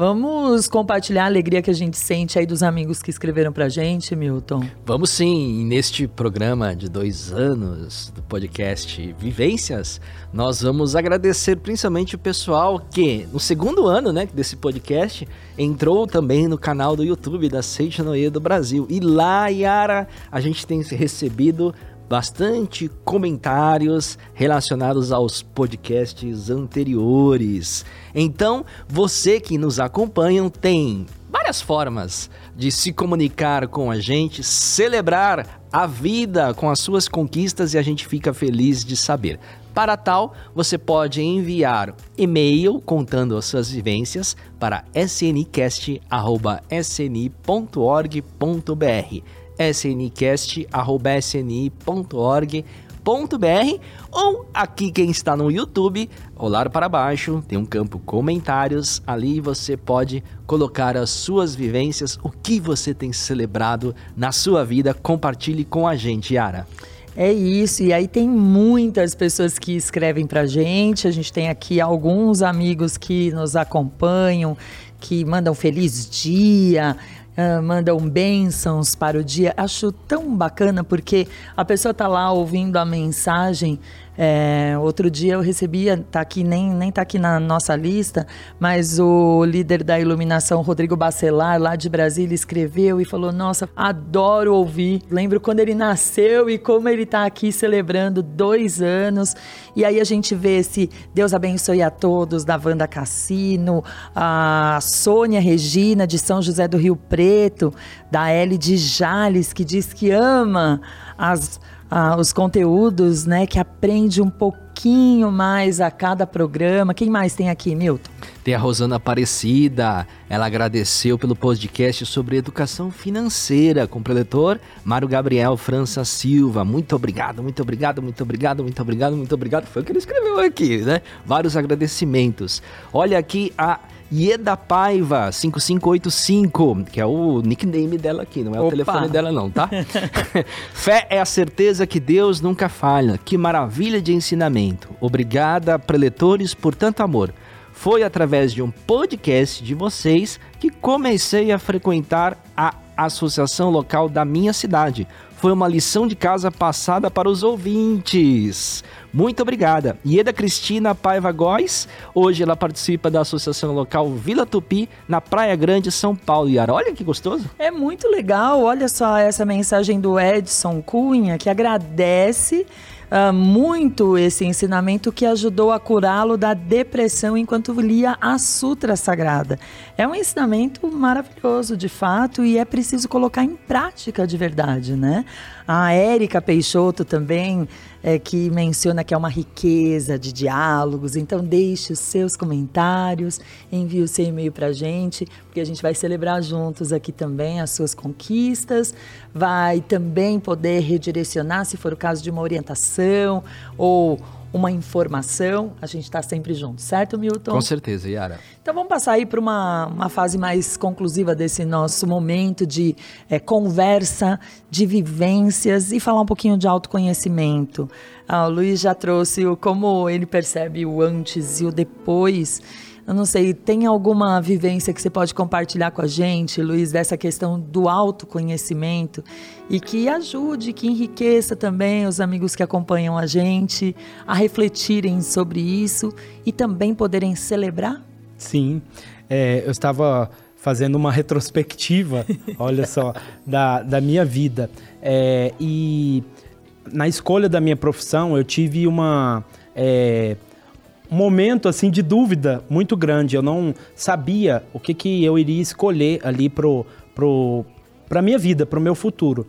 Vamos compartilhar a alegria que a gente sente aí dos amigos que escreveram pra gente, Milton? Vamos sim. Neste programa de dois anos do podcast Vivências, nós vamos agradecer principalmente o pessoal que, no segundo ano né, desse podcast, entrou também no canal do YouTube da Seite Noê do Brasil. E lá, Yara, a gente tem recebido bastante comentários relacionados aos podcasts anteriores. Então, você que nos acompanha tem várias formas de se comunicar com a gente, celebrar a vida com as suas conquistas e a gente fica feliz de saber. Para tal, você pode enviar e-mail contando as suas vivências para sncast.sni.org.br ou aqui quem está no YouTube, rolar para baixo, tem um campo comentários, ali você pode colocar as suas vivências, o que você tem celebrado na sua vida, compartilhe com a gente, Yara. É isso, e aí tem muitas pessoas que escrevem pra gente. A gente tem aqui alguns amigos que nos acompanham, que mandam feliz dia, uh, mandam bênçãos para o dia. Acho tão bacana porque a pessoa tá lá ouvindo a mensagem é, outro dia eu recebia, tá aqui, nem, nem tá aqui na nossa lista, mas o líder da iluminação, Rodrigo Bacelar, lá de Brasília, escreveu e falou: Nossa, adoro ouvir. Lembro quando ele nasceu e como ele tá aqui celebrando dois anos. E aí a gente vê esse Deus abençoe a todos da Wanda Cassino, a Sônia Regina de São José do Rio Preto, da L de Jales, que diz que ama as ah, os conteúdos, né? Que aprende um pouquinho mais a cada programa. Quem mais tem aqui, Milton? Tem a Rosana Aparecida, ela agradeceu pelo podcast sobre educação financeira com o preletor Mário Gabriel França Silva. Muito obrigado, muito obrigado, muito obrigado, muito obrigado, muito obrigado. Foi o que ele escreveu aqui, né? Vários agradecimentos. Olha aqui a Ieda Paiva 5585, que é o nickname dela aqui, não é Opa. o telefone dela não, tá? Fé é a certeza que Deus nunca falha. Que maravilha de ensinamento. Obrigada, preletores, por tanto amor. Foi através de um podcast de vocês que comecei a frequentar a associação local da minha cidade. Foi uma lição de casa passada para os ouvintes. Muito obrigada. Ieda Cristina Paiva Góes, hoje ela participa da associação local Vila Tupi, na Praia Grande, São Paulo. Yara, olha que gostoso. É muito legal. Olha só essa mensagem do Edson Cunha, que agradece uh, muito esse ensinamento que ajudou a curá-lo da depressão enquanto lia a Sutra Sagrada. É um ensinamento maravilhoso, de fato, e é preciso colocar em prática de verdade, né? A Érica Peixoto também é, que menciona que é uma riqueza de diálogos. Então, deixe os seus comentários, envie o seu e-mail para a gente, porque a gente vai celebrar juntos aqui também as suas conquistas. Vai também poder redirecionar, se for o caso de uma orientação ou uma informação, a gente está sempre junto, certo, Milton? Com certeza, Yara. Então vamos passar aí para uma, uma fase mais conclusiva desse nosso momento de é, conversa, de vivências e falar um pouquinho de autoconhecimento. Ah, o Luiz já trouxe o, como ele percebe o antes e o depois eu não sei, tem alguma vivência que você pode compartilhar com a gente, Luiz, dessa questão do autoconhecimento e que ajude, que enriqueça também os amigos que acompanham a gente a refletirem sobre isso e também poderem celebrar? Sim, é, eu estava fazendo uma retrospectiva, olha só, da, da minha vida. É, e na escolha da minha profissão, eu tive uma. É, momento assim de dúvida muito grande. Eu não sabia o que, que eu iria escolher ali pro, pro, minha vida, pro meu futuro.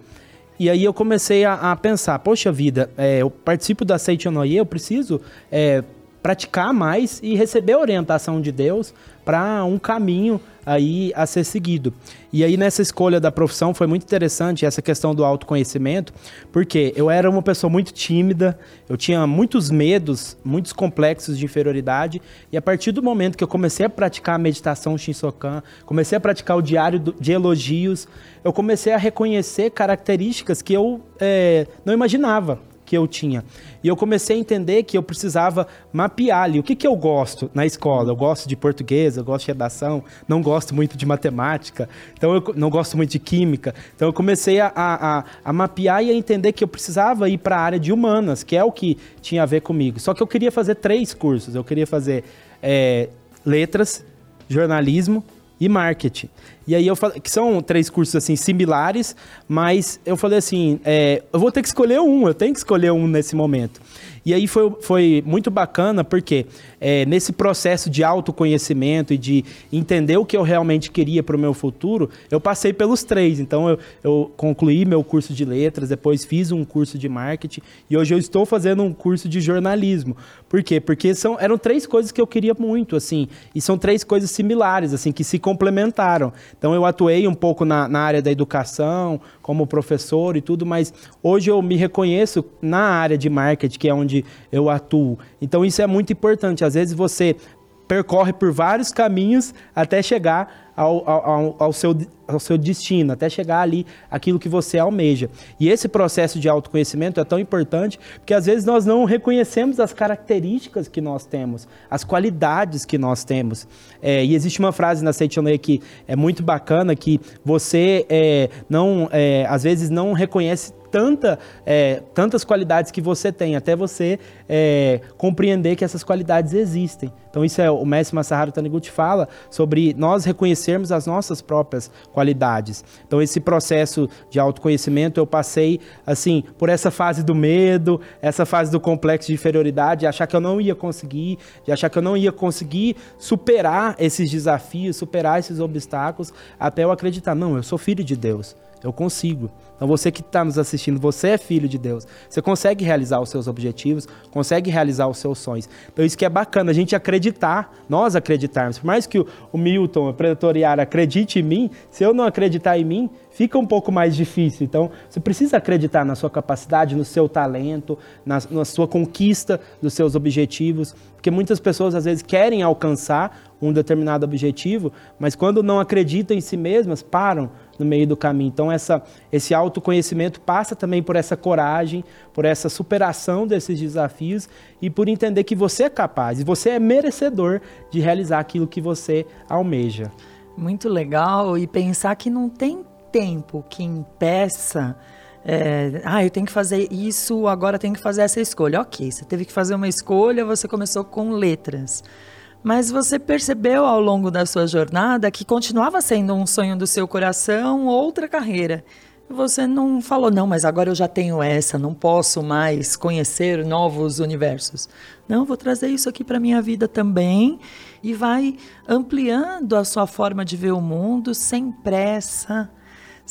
E aí eu comecei a, a pensar, poxa vida, é, eu participo da Seitonoye, eu preciso é, praticar mais e receber a orientação de Deus para um caminho aí a ser seguido. E aí nessa escolha da profissão foi muito interessante essa questão do autoconhecimento, porque eu era uma pessoa muito tímida, eu tinha muitos medos, muitos complexos de inferioridade, e a partir do momento que eu comecei a praticar a meditação Shinsokan, comecei a praticar o diário de elogios, eu comecei a reconhecer características que eu é, não imaginava que eu tinha. E eu comecei a entender que eu precisava mapear ali o que, que eu gosto na escola. Eu gosto de português, eu gosto de redação, não gosto muito de matemática, então eu não gosto muito de química. Então eu comecei a, a, a mapear e a entender que eu precisava ir para a área de humanas, que é o que tinha a ver comigo. Só que eu queria fazer três cursos. Eu queria fazer é, letras, jornalismo e marketing. E aí eu falei que são três cursos assim similares, mas eu falei assim, é, eu vou ter que escolher um, eu tenho que escolher um nesse momento. E aí foi, foi muito bacana porque é, nesse processo de autoconhecimento e de entender o que eu realmente queria para o meu futuro, eu passei pelos três. Então eu, eu concluí meu curso de letras, depois fiz um curso de marketing e hoje eu estou fazendo um curso de jornalismo. Por quê? Porque são, eram três coisas que eu queria muito, assim, e são três coisas similares, assim, que se complementaram. Então eu atuei um pouco na, na área da educação, como professor e tudo, mas hoje eu me reconheço na área de marketing, que é onde eu atuo. Então isso é muito importante. Às vezes você percorre por vários caminhos até chegar ao, ao, ao, seu, ao seu destino, até chegar ali aquilo que você almeja. E esse processo de autoconhecimento é tão importante porque às vezes nós não reconhecemos as características que nós temos, as qualidades que nós temos. É, e existe uma frase na Seitonei que é muito bacana que você é, não, é, às vezes não reconhece tanta, é, tantas qualidades que você tem, até você é, compreender que essas qualidades existem. Então isso é o mestre Masaharu Taniguchi fala sobre nós reconhecermos as nossas próprias qualidades. Então esse processo de autoconhecimento eu passei assim por essa fase do medo, essa fase do complexo de inferioridade, de achar que eu não ia conseguir, de achar que eu não ia conseguir superar esses desafios, superar esses obstáculos, até eu acreditar, não, eu sou filho de Deus. Eu consigo. Então você que está nos assistindo, você é filho de Deus. Você consegue realizar os seus objetivos, consegue realizar os seus sonhos. Então isso que é bacana, a gente acreditar, nós acreditarmos. Por mais que o, Milton, o predatoriário, acredite em mim, se eu não acreditar em mim, fica um pouco mais difícil. Então, você precisa acreditar na sua capacidade, no seu talento, na, na, sua conquista dos seus objetivos, porque muitas pessoas às vezes querem alcançar um determinado objetivo, mas quando não acreditam em si mesmas, param no meio do caminho. Então, essa, esse autoconhecimento passa também por essa coragem, por essa superação desses desafios e por entender que você é capaz e você é merecedor de realizar aquilo que você almeja. Muito legal e pensar que não tem tempo que impeça. É, ah, eu tenho que fazer isso, agora tenho que fazer essa escolha. Ok, você teve que fazer uma escolha, você começou com letras. Mas você percebeu ao longo da sua jornada que continuava sendo um sonho do seu coração outra carreira. Você não falou, não, mas agora eu já tenho essa, não posso mais conhecer novos universos. Não, vou trazer isso aqui para minha vida também e vai ampliando a sua forma de ver o mundo sem pressa.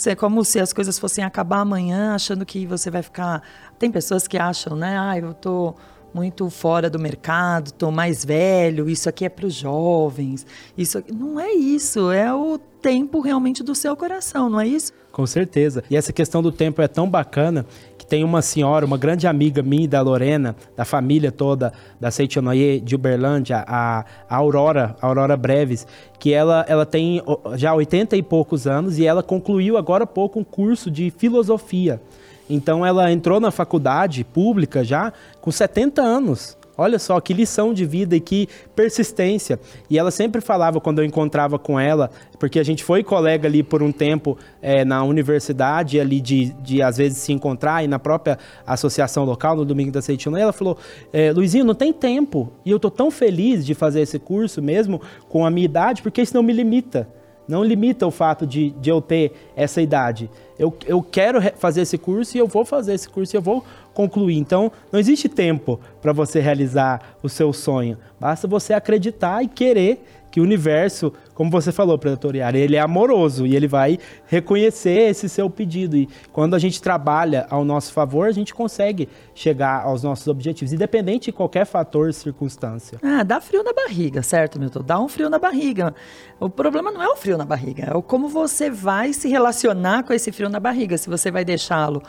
É como se as coisas fossem acabar amanhã, achando que você vai ficar. Tem pessoas que acham, né? Ah, eu tô muito fora do mercado, tô mais velho, isso aqui é para os jovens. Isso aqui... não é isso, é o tempo realmente do seu coração, não é isso? Com certeza. E essa questão do tempo é tão bacana tem uma senhora, uma grande amiga minha da Lorena, da família toda da Seichonoye de Uberlândia, a, a Aurora, a Aurora Breves, que ela, ela tem já 80 e poucos anos e ela concluiu agora há pouco um curso de filosofia. Então ela entrou na faculdade pública já com 70 anos. Olha só que lição de vida e que persistência. E ela sempre falava quando eu encontrava com ela, porque a gente foi colega ali por um tempo é, na universidade, ali de, de às vezes se encontrar e na própria associação local, no Domingo da Seitina, ela falou: é, Luizinho, não tem tempo. E eu tô tão feliz de fazer esse curso mesmo com a minha idade, porque isso não me limita. Não limita o fato de, de eu ter essa idade. Eu, eu quero fazer esse curso e eu vou fazer esse curso e eu vou concluir. Então, não existe tempo para você realizar o seu sonho. Basta você acreditar e querer que o universo, como você falou, predatoriário, ele é amoroso e ele vai reconhecer esse seu pedido. E quando a gente trabalha ao nosso favor, a gente consegue chegar aos nossos objetivos, independente de qualquer fator, circunstância. Ah, dá frio na barriga, certo, Milton? Dá um frio na barriga. O problema não é o frio na barriga, é o como você vai se relacionar com esse frio na barriga. Se você vai deixá-lo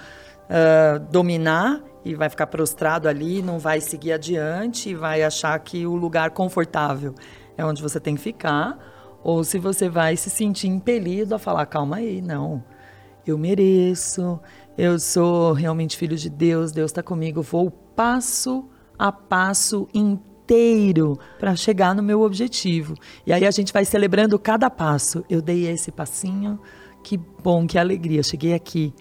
uh, dominar e vai ficar prostrado ali, não vai seguir adiante e vai achar que o lugar confortável é onde você tem que ficar, ou se você vai se sentir impelido a falar: calma aí, não, eu mereço, eu sou realmente filho de Deus, Deus está comigo, vou passo a passo inteiro para chegar no meu objetivo. E aí a gente vai celebrando cada passo. Eu dei esse passinho, que bom, que alegria, cheguei aqui.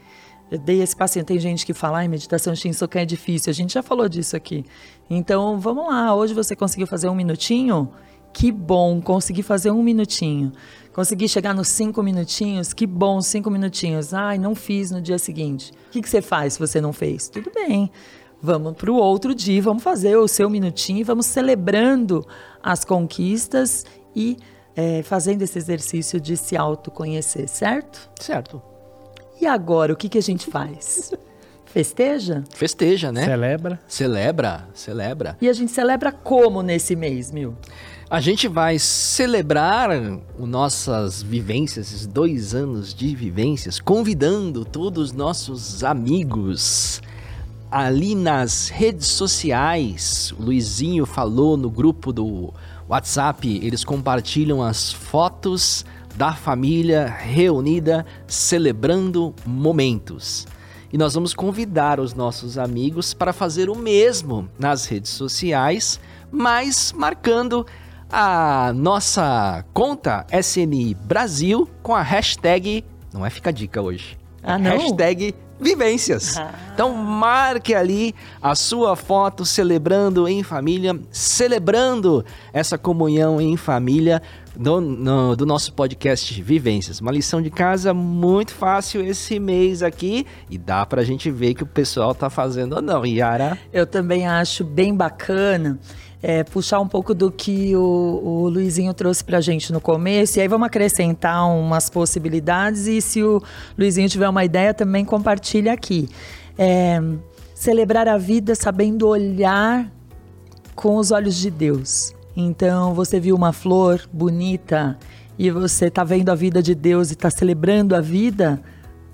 Eu dei esse passinho. Tem gente que fala, ai, meditação Shinsokan é difícil. A gente já falou disso aqui. Então, vamos lá. Hoje você conseguiu fazer um minutinho? Que bom, consegui fazer um minutinho. Consegui chegar nos cinco minutinhos, que bom, cinco minutinhos. Ai, não fiz no dia seguinte. O que, que você faz se você não fez? Tudo bem. Vamos para o outro dia, vamos fazer o seu minutinho, vamos celebrando as conquistas e é, fazendo esse exercício de se autoconhecer, certo? Certo. E agora, o que, que a gente faz? Festeja? Festeja, né? Celebra. Celebra, celebra. E a gente celebra como nesse mês, Mil? A gente vai celebrar os nossas vivências, esses dois anos de vivências, convidando todos os nossos amigos ali nas redes sociais. O Luizinho falou no grupo do WhatsApp, eles compartilham as fotos da família reunida celebrando momentos. E nós vamos convidar os nossos amigos para fazer o mesmo nas redes sociais, mas marcando a nossa conta SN Brasil com a hashtag. Não é fica dica hoje. Ah, não? Hashtag vivências. Ah. Então marque ali a sua foto celebrando em família, celebrando essa comunhão em família do, no- do nosso podcast Vivências. Uma lição de casa muito fácil esse mês aqui e dá pra gente ver que o pessoal tá fazendo ou não. Yara, Eu também acho bem bacana é, puxar um pouco do que o, o Luizinho trouxe pra gente no começo, e aí vamos acrescentar umas possibilidades, e se o Luizinho tiver uma ideia, também compartilha aqui. É, celebrar a vida sabendo olhar com os olhos de Deus. Então, você viu uma flor bonita e você está vendo a vida de Deus e está celebrando a vida,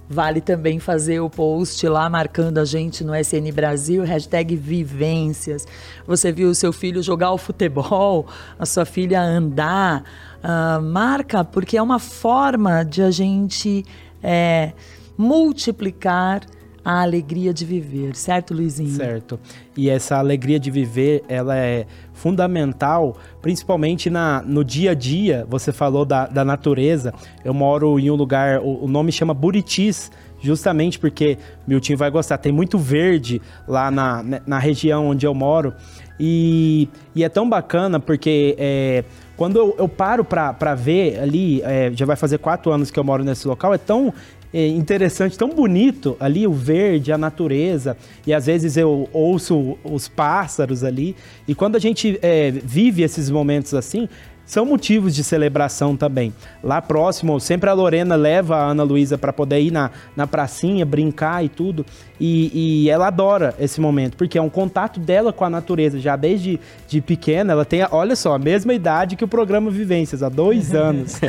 vale também fazer o post lá marcando a gente no SN Brasil, hashtag vivências. Você viu o seu filho jogar o futebol, a sua filha andar, ah, marca, porque é uma forma de a gente é, multiplicar a alegria de viver, certo, Luizinho? Certo. E essa alegria de viver, ela é fundamental, principalmente na, no dia a dia. Você falou da, da natureza. Eu moro em um lugar, o, o nome chama Buritis, justamente porque time vai gostar. Tem muito verde lá na, na região onde eu moro. E, e é tão bacana porque é, quando eu, eu paro para ver ali, é, já vai fazer quatro anos que eu moro nesse local, é tão interessante, tão bonito ali o verde, a natureza, e às vezes eu ouço os pássaros ali. E quando a gente é, vive esses momentos assim, são motivos de celebração também. Lá próximo, sempre a Lorena leva a Ana Luísa para poder ir na, na pracinha, brincar e tudo. E, e ela adora esse momento, porque é um contato dela com a natureza. Já desde de pequena, ela tem, olha só, a mesma idade que o programa Vivências, há dois anos.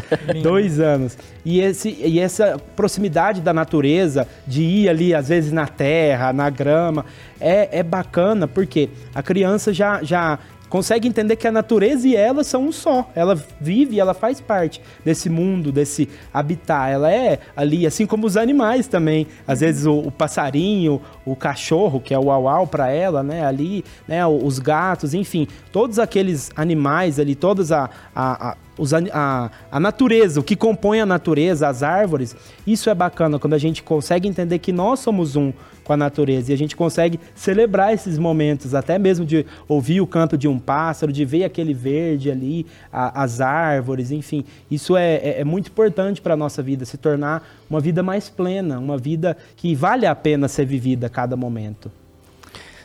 dois anos. E, esse, e essa proximidade da natureza, de ir ali, às vezes, na terra, na grama, é, é bacana, porque a criança já, já consegue entender que a natureza e ela são um só. Ela vive, ela faz parte desse mundo, desse habitat. Ela é ali, assim como os animais também. Às vezes o, o passarinho, o cachorro, que é o au para ela, né? Ali, né? Os gatos, enfim, todos aqueles animais ali, todas a, a, a os, a, a natureza, o que compõe a natureza, as árvores, isso é bacana quando a gente consegue entender que nós somos um com a natureza e a gente consegue celebrar esses momentos, até mesmo de ouvir o canto de um pássaro, de ver aquele verde ali, a, as árvores, enfim. Isso é, é, é muito importante para a nossa vida, se tornar uma vida mais plena, uma vida que vale a pena ser vivida a cada momento.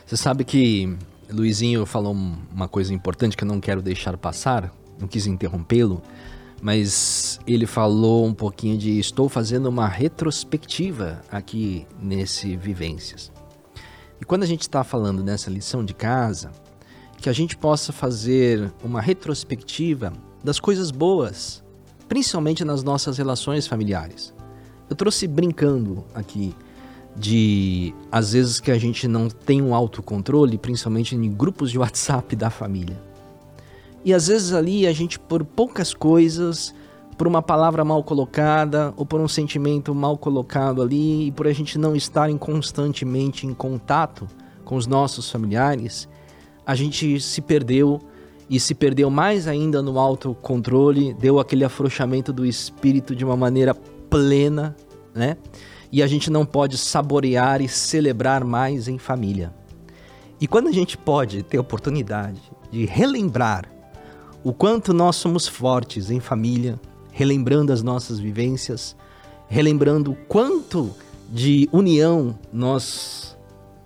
você sabe que Luizinho falou uma coisa importante que eu não quero deixar passar, não quis interrompê-lo, mas ele falou um pouquinho de estou fazendo uma retrospectiva aqui nesse Vivências. E quando a gente está falando nessa lição de casa, que a gente possa fazer uma retrospectiva das coisas boas, principalmente nas nossas relações familiares. Eu trouxe brincando aqui de às vezes que a gente não tem um autocontrole, principalmente em grupos de WhatsApp da família. E às vezes ali a gente, por poucas coisas, por uma palavra mal colocada ou por um sentimento mal colocado ali, e por a gente não estar em constantemente em contato com os nossos familiares, a gente se perdeu e se perdeu mais ainda no autocontrole, deu aquele afrouxamento do espírito de uma maneira plena, né? E a gente não pode saborear e celebrar mais em família. E quando a gente pode ter oportunidade de relembrar o quanto nós somos fortes em família, relembrando as nossas vivências, relembrando o quanto de união nós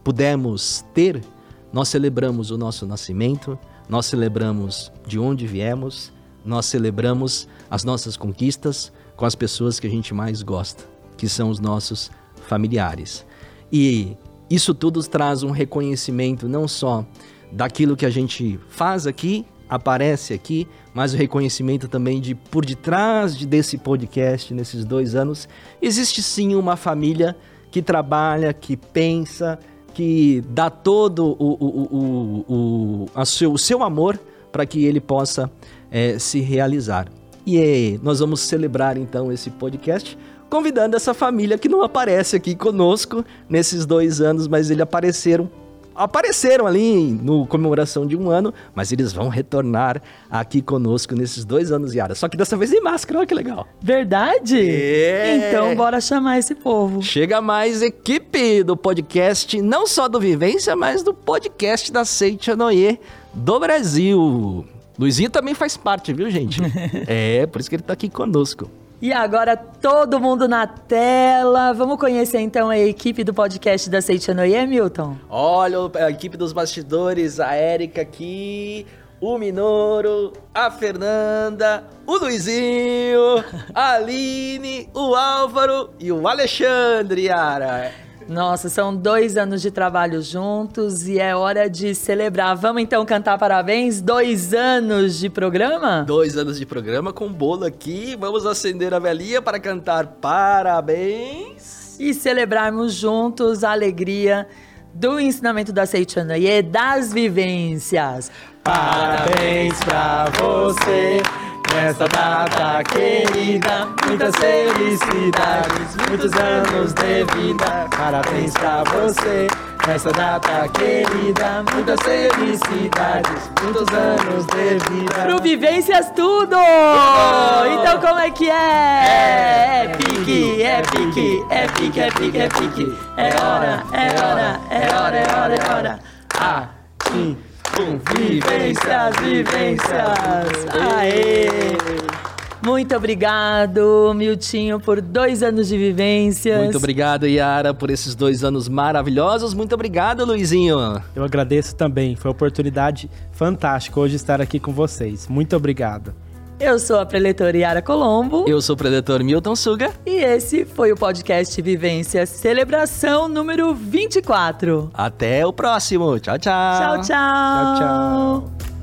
pudemos ter, nós celebramos o nosso nascimento, nós celebramos de onde viemos, nós celebramos as nossas conquistas com as pessoas que a gente mais gosta, que são os nossos familiares. E isso tudo traz um reconhecimento não só daquilo que a gente faz aqui, aparece aqui, mas o reconhecimento também de por detrás desse podcast, nesses dois anos, existe sim uma família que trabalha, que pensa, que dá todo o, o, o, o, seu, seu amor para que ele possa é, se realizar. E é, nós vamos celebrar então esse podcast convidando essa família que não aparece aqui conosco nesses dois anos, mas eles apareceram apareceram ali no comemoração de um ano, mas eles vão retornar aqui conosco nesses dois anos, Yara. Só que dessa vez em máscara, olha que legal. Verdade? É. Então bora chamar esse povo. Chega mais equipe do podcast, não só do Vivência, mas do podcast da Seite Noie do Brasil. Luizinho também faz parte, viu, gente? é, por isso que ele tá aqui conosco. E agora todo mundo na tela. Vamos conhecer então a equipe do podcast da Seitianoye, Milton? Olha a equipe dos bastidores, a Érica aqui, o Minoro, a Fernanda, o Luizinho, a Aline, o Álvaro e o Alexandre, Yara. Nossa, são dois anos de trabalho juntos e é hora de celebrar. Vamos então cantar parabéns? Dois anos de programa? Dois anos de programa com bolo aqui. Vamos acender a velhinha para cantar parabéns. E celebrarmos juntos a alegria do ensinamento da Seichana e das vivências. Parabéns pra você Nesta data querida, muitas felicidades, muitos anos de vida. Parabéns pra você. Nesta data querida, muitas felicidades, muitos anos de vida. Pro Vivências tudo! Então como é que é? É pique, é pique, é pique, é pique, é pique. É hora, é hora, é hora, é hora, é hora. Ah, sim. Vivências, vivências! Aê! Muito obrigado, Miltinho, por dois anos de vivências. Muito obrigado, Yara, por esses dois anos maravilhosos. Muito obrigado, Luizinho. Eu agradeço também. Foi uma oportunidade fantástica hoje estar aqui com vocês. Muito obrigado. Eu sou a preletora Yara Colombo. Eu sou o preletor Milton Suga. E esse foi o podcast Vivência Celebração número 24. Até o próximo. Tchau, tchau. Tchau, tchau. Tchau, tchau.